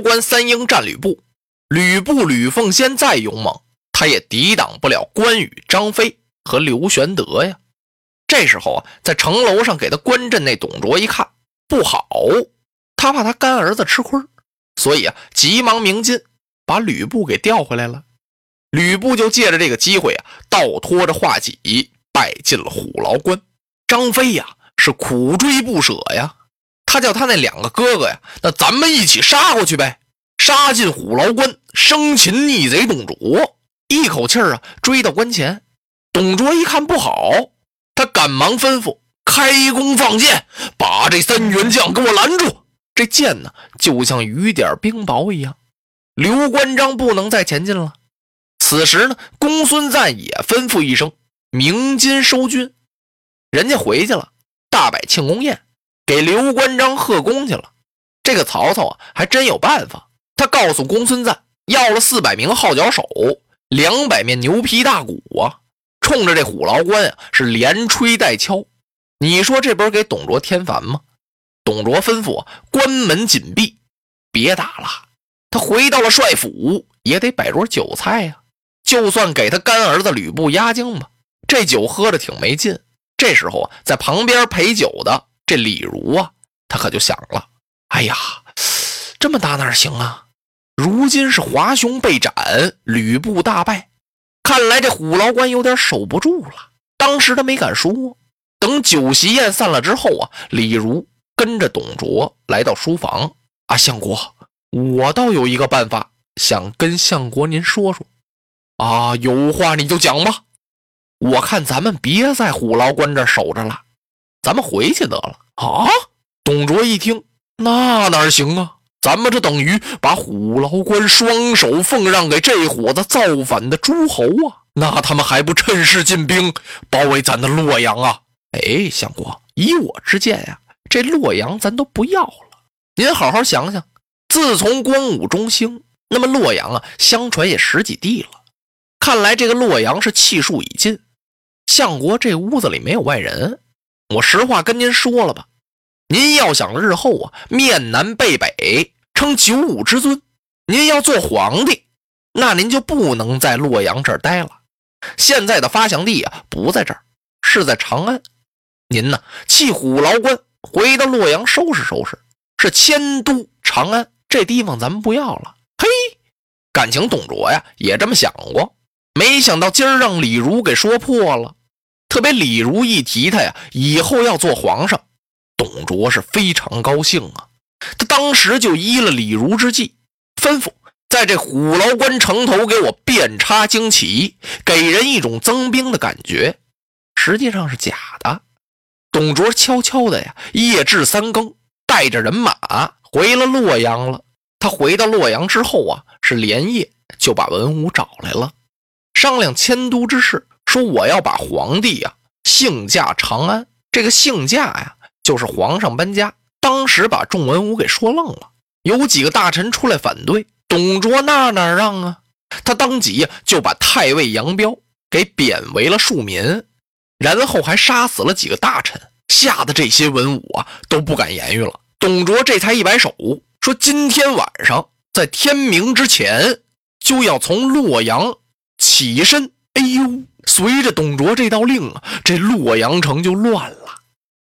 关三英战吕布，吕布吕奉先再勇猛，他也抵挡不了关羽、张飞和刘玄德呀。这时候啊，在城楼上给他关阵那董卓一看不好，他怕他干儿子吃亏，所以啊，急忙鸣金，把吕布给调回来了。吕布就借着这个机会啊，倒拖着画戟败进了虎牢关。张飞呀，是苦追不舍呀。他叫他那两个哥哥呀，那咱们一起杀过去呗！杀进虎牢关，生擒逆贼董卓，一口气儿啊追到关前。董卓一看不好，他赶忙吩咐开弓放箭，把这三员将给我拦住。这箭呢，就像雨点冰雹一样。刘关张不能再前进了。此时呢，公孙瓒也吩咐一声鸣金收军，人家回去了，大摆庆功宴。给刘关张贺功去了。这个曹操啊，还真有办法。他告诉公孙瓒，要了四百名号角手，两百面牛皮大鼓啊，冲着这虎牢关啊是连吹带敲。你说这不是给董卓添烦吗？董卓吩咐关门紧闭，别打了。他回到了帅府，也得摆桌酒菜呀。就算给他干儿子吕布压惊吧，这酒喝着挺没劲。这时候啊，在旁边陪酒的。这李儒啊，他可就想了：哎呀，这么打哪行啊？如今是华雄被斩，吕布大败，看来这虎牢关有点守不住了。当时他没敢说。等酒席宴散了之后啊，李儒跟着董卓来到书房啊，相国，我倒有一个办法，想跟相国您说说。啊，有话你就讲吧。我看咱们别在虎牢关这守着了。咱们回去得了啊！董卓一听，那哪行啊？咱们这等于把虎牢关双手奉让给这伙子造反的诸侯啊！那他们还不趁势进兵包围咱的洛阳啊？哎，相国，以我之见呀，这洛阳咱都不要了。您好好想想，自从光武中兴，那么洛阳啊，相传也十几地了。看来这个洛阳是气数已尽。相国这屋子里没有外人。我实话跟您说了吧，您要想日后啊面南背北，称九五之尊，您要做皇帝，那您就不能在洛阳这儿待了。现在的发祥地啊不在这儿，是在长安。您呢弃虎牢关，回到洛阳收拾收拾，是迁都长安。这地方咱们不要了。嘿，感情董卓呀也这么想过，没想到今儿让李儒给说破了。特别李儒一提他呀，以后要做皇上，董卓是非常高兴啊。他当时就依了李儒之计，吩咐在这虎牢关城头给我遍插旌旗，给人一种增兵的感觉，实际上是假的。董卓悄悄的呀，夜至三更，带着人马回了洛阳了。他回到洛阳之后啊，是连夜就把文武找来了，商量迁都之事。说我要把皇帝呀幸驾长安，这个幸驾呀就是皇上搬家。当时把众文武给说愣了，有几个大臣出来反对。董卓那哪让啊？他当即就把太尉杨彪给贬为了庶民，然后还杀死了几个大臣，吓得这些文武啊都不敢言语了。董卓这才一摆手说：“今天晚上在天明之前就要从洛阳起身。”哎呦！随着董卓这道令啊，这洛阳城就乱了。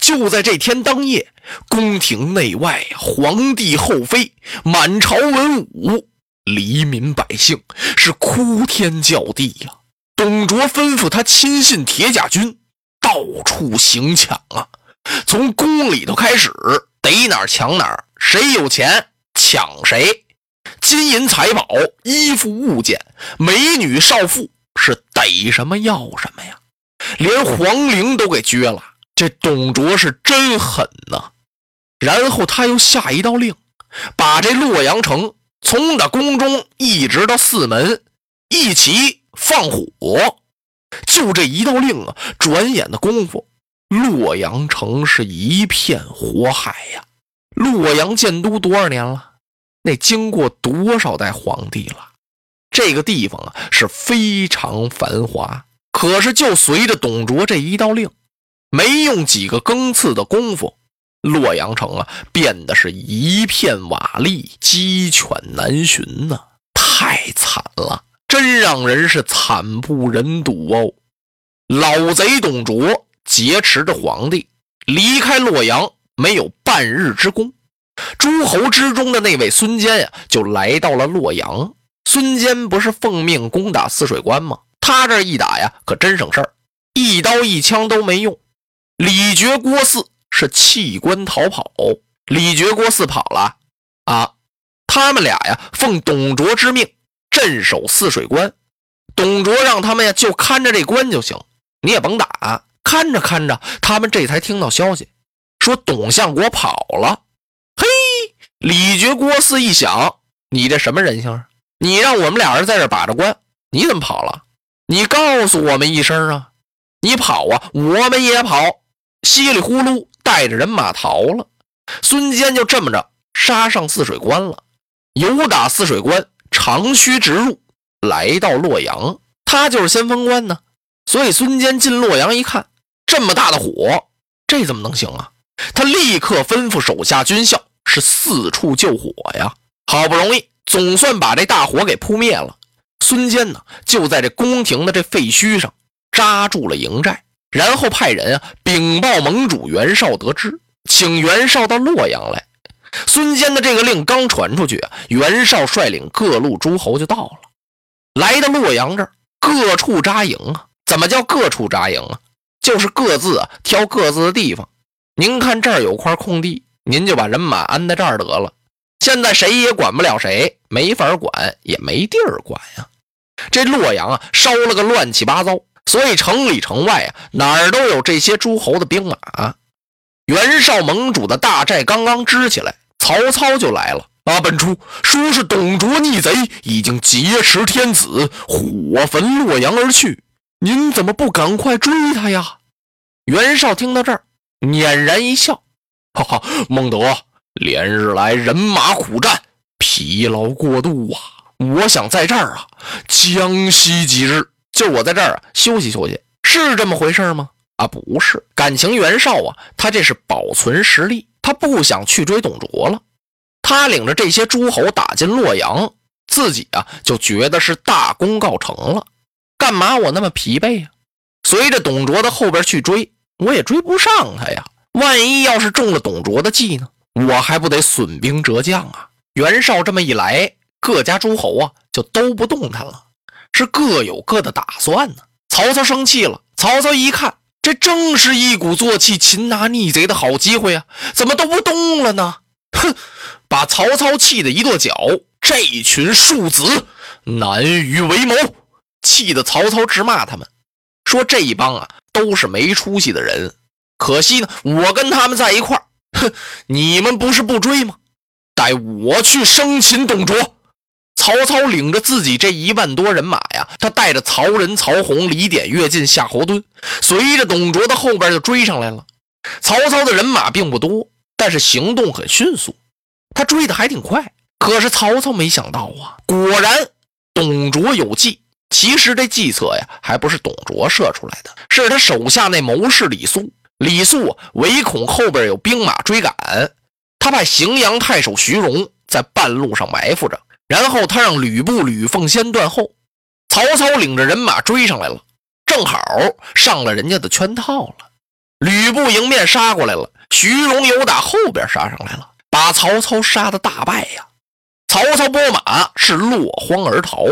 就在这天当夜，宫廷内外皇帝后妃、满朝文武、黎民百姓是哭天叫地呀。董卓吩咐他亲信铁甲军到处行抢啊，从宫里头开始，逮哪儿抢哪儿，谁有钱抢谁。金银财宝、衣服物件、美女少妇，是逮什么要什么呀！连皇陵都给撅了。这董卓是真狠呐！然后他又下一道令，把这洛阳城从那宫中一直到四门一起放火。就这一道令啊，转眼的功夫，洛阳城是一片火海呀！洛阳建都多少年了？那经过多少代皇帝了？这个地方啊是非常繁华，可是就随着董卓这一道令，没用几个更次的功夫，洛阳城啊变得是一片瓦砾，鸡犬难寻呐，太惨了，真让人是惨不忍睹哦！老贼董卓劫持着皇帝，离开洛阳没有半日之功。诸侯之中的那位孙坚呀，就来到了洛阳。孙坚不是奉命攻打泗水关吗？他这一打呀，可真省事儿，一刀一枪都没用。李傕、郭汜是弃关逃跑。李傕、郭汜跑了啊，他们俩呀，奉董卓之命镇守泗水关。董卓让他们呀，就看着这关就行，你也甭打。看着看着，他们这才听到消息，说董相国跑了。嘿李傕、郭汜一想，你这什么人性啊？你让我们俩人在这把着关，你怎么跑了？你告诉我们一声啊！你跑啊，我们也跑，稀里呼噜带着人马逃了。孙坚就这么着杀上泗水关了，由打泗水关长驱直入，来到洛阳。他就是先锋官呢，所以孙坚进洛阳一看，这么大的火，这怎么能行啊？他立刻吩咐手下军校。是四处救火呀，好不容易总算把这大火给扑灭了。孙坚呢，就在这宫廷的这废墟上扎住了营寨，然后派人啊禀报盟主袁绍得知，请袁绍到洛阳来。孙坚的这个令刚传出去，袁绍率领各路诸侯就到了，来到洛阳这儿，各处扎营啊。怎么叫各处扎营啊？就是各自挑各自的地方。您看这儿有块空地。您就把人马安在这儿得了。现在谁也管不了谁，没法管，也没地儿管呀。这洛阳啊，烧了个乱七八糟，所以城里城外啊，哪儿都有这些诸侯的兵马。袁绍盟主的大寨刚刚支起来，曹操就来了。啊，本初说是董卓逆贼已经劫持天子，火焚洛阳而去，您怎么不赶快追他呀？袁绍听到这儿，捻然一笑。哈哈，孟德，连日来人马苦战，疲劳过度啊！我想在这儿啊，江西几日。就我在这儿啊，休息休息，是这么回事吗？啊，不是，感情袁绍啊，他这是保存实力，他不想去追董卓了。他领着这些诸侯打进洛阳，自己啊就觉得是大功告成了。干嘛我那么疲惫呀？随着董卓的后边去追，我也追不上他呀。万一要是中了董卓的计呢？我还不得损兵折将啊！袁绍这么一来，各家诸侯啊就都不动弹了，是各有各的打算呢。曹操生气了，曹操一看，这正是一鼓作气擒拿逆贼的好机会啊！怎么都不动了呢？哼！把曹操气得一跺脚，这群庶子难于为谋，气得曹操直骂他们，说这一帮啊都是没出息的人。可惜呢，我跟他们在一块儿，你们不是不追吗？待我去生擒董卓。曹操领着自己这一万多人马呀，他带着曹仁、曹洪、李典、乐进、夏侯惇，随着董卓的后边就追上来了。曹操的人马并不多，但是行动很迅速，他追的还挺快。可是曹操没想到啊，果然董卓有计。其实这计策呀，还不是董卓设出来的，是他手下那谋士李肃。李肃唯恐后边有兵马追赶，他派荥阳太守徐荣在半路上埋伏着，然后他让吕布、吕奉先断后。曹操领着人马追上来了，正好上了人家的圈套了。吕布迎面杀过来了，徐荣又打后边杀上来了，把曹操杀的大败呀！曹操拨马是落荒而逃，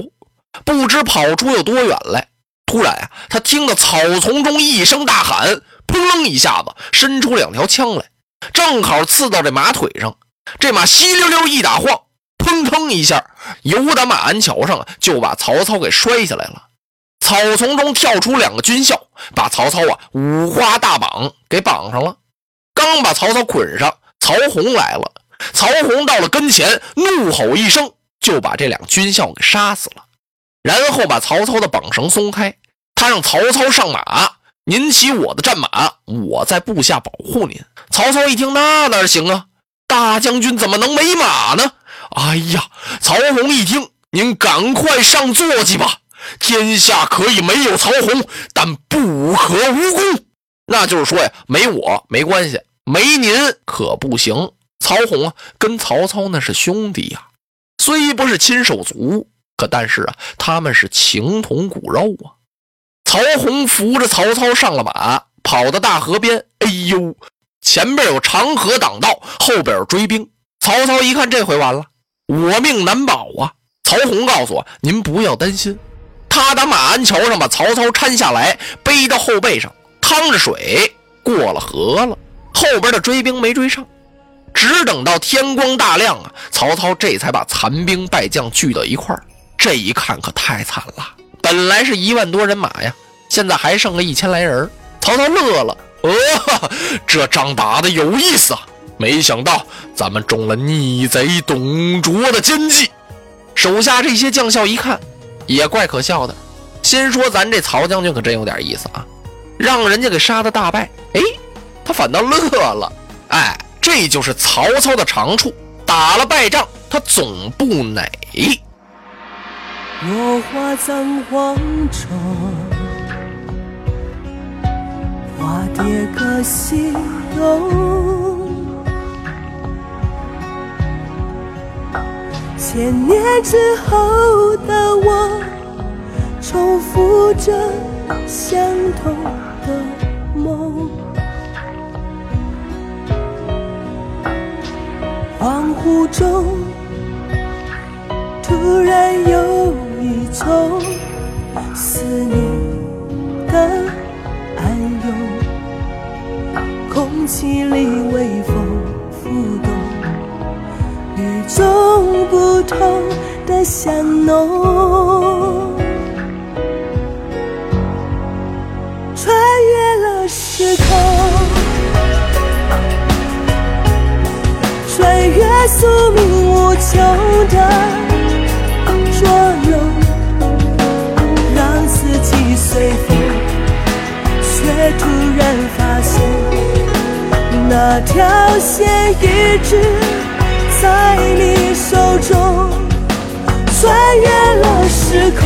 不知跑出有多远来。突然啊，他听到草丛中一声大喊。扑棱一下子，伸出两条枪来，正好刺到这马腿上。这马稀溜溜一打晃，砰腾一下，由打马鞍桥上就把曹操给摔下来了。草丛中跳出两个军校，把曹操啊五花大绑给绑上了。刚把曹操捆上，曹洪来了。曹洪到了跟前，怒吼一声，就把这两军校给杀死了。然后把曹操的绑绳松开，他让曹操上马，您骑我的战马，我在部下保护您。曹操一听，那哪行啊？大将军怎么能没马呢？哎呀！曹洪一听，您赶快上坐骑吧。天下可以没有曹洪，但不可无功。那就是说呀，没我没关系，没您可不行。曹洪啊，跟曹操那是兄弟呀，虽不是亲手足，可但是啊，他们是情同骨肉啊。曹洪扶着曹操上了马，跑到大河边。哎呦，前边有长河挡道，后边有追兵。曹操一看，这回完了，我命难保啊！曹洪告诉我，您不要担心。他打马鞍桥上把曹操搀下来，背到后背上，趟着水过了河了。后边的追兵没追上。只等到天光大亮啊，曹操这才把残兵败将聚到一块儿。这一看可太惨了，本来是一万多人马呀，现在还剩个一千来人。曹操乐了，哦，这仗打的有意思啊！没想到咱们中了逆贼董卓的奸计。手下这些将校一看，也怪可笑的，心说咱这曹将军可真有点意思啊，让人家给杀的大败，哎，他反倒乐了，哎。这就是曹操的长处，打了败仗，他总不馁。落花葬黄冢，花蝶各西东。千年之后的我，重复着相同的梦。恍惚中，突然有从思念的暗涌，空气里微风浮动，与众不同的香浓，那条线一直在你手中，穿越了时空，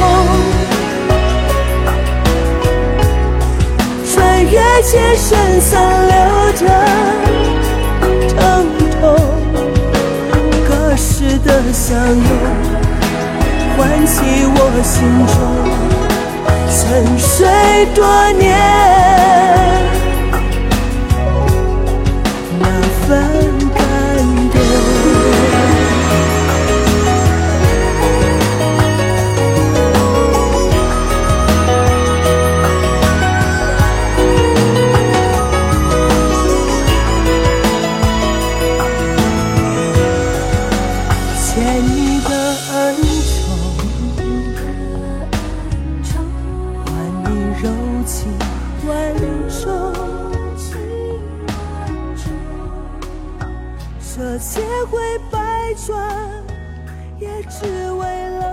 穿越千山散流的疼痛。隔世的相拥，唤起我心中沉睡多年这千回百转，也只为了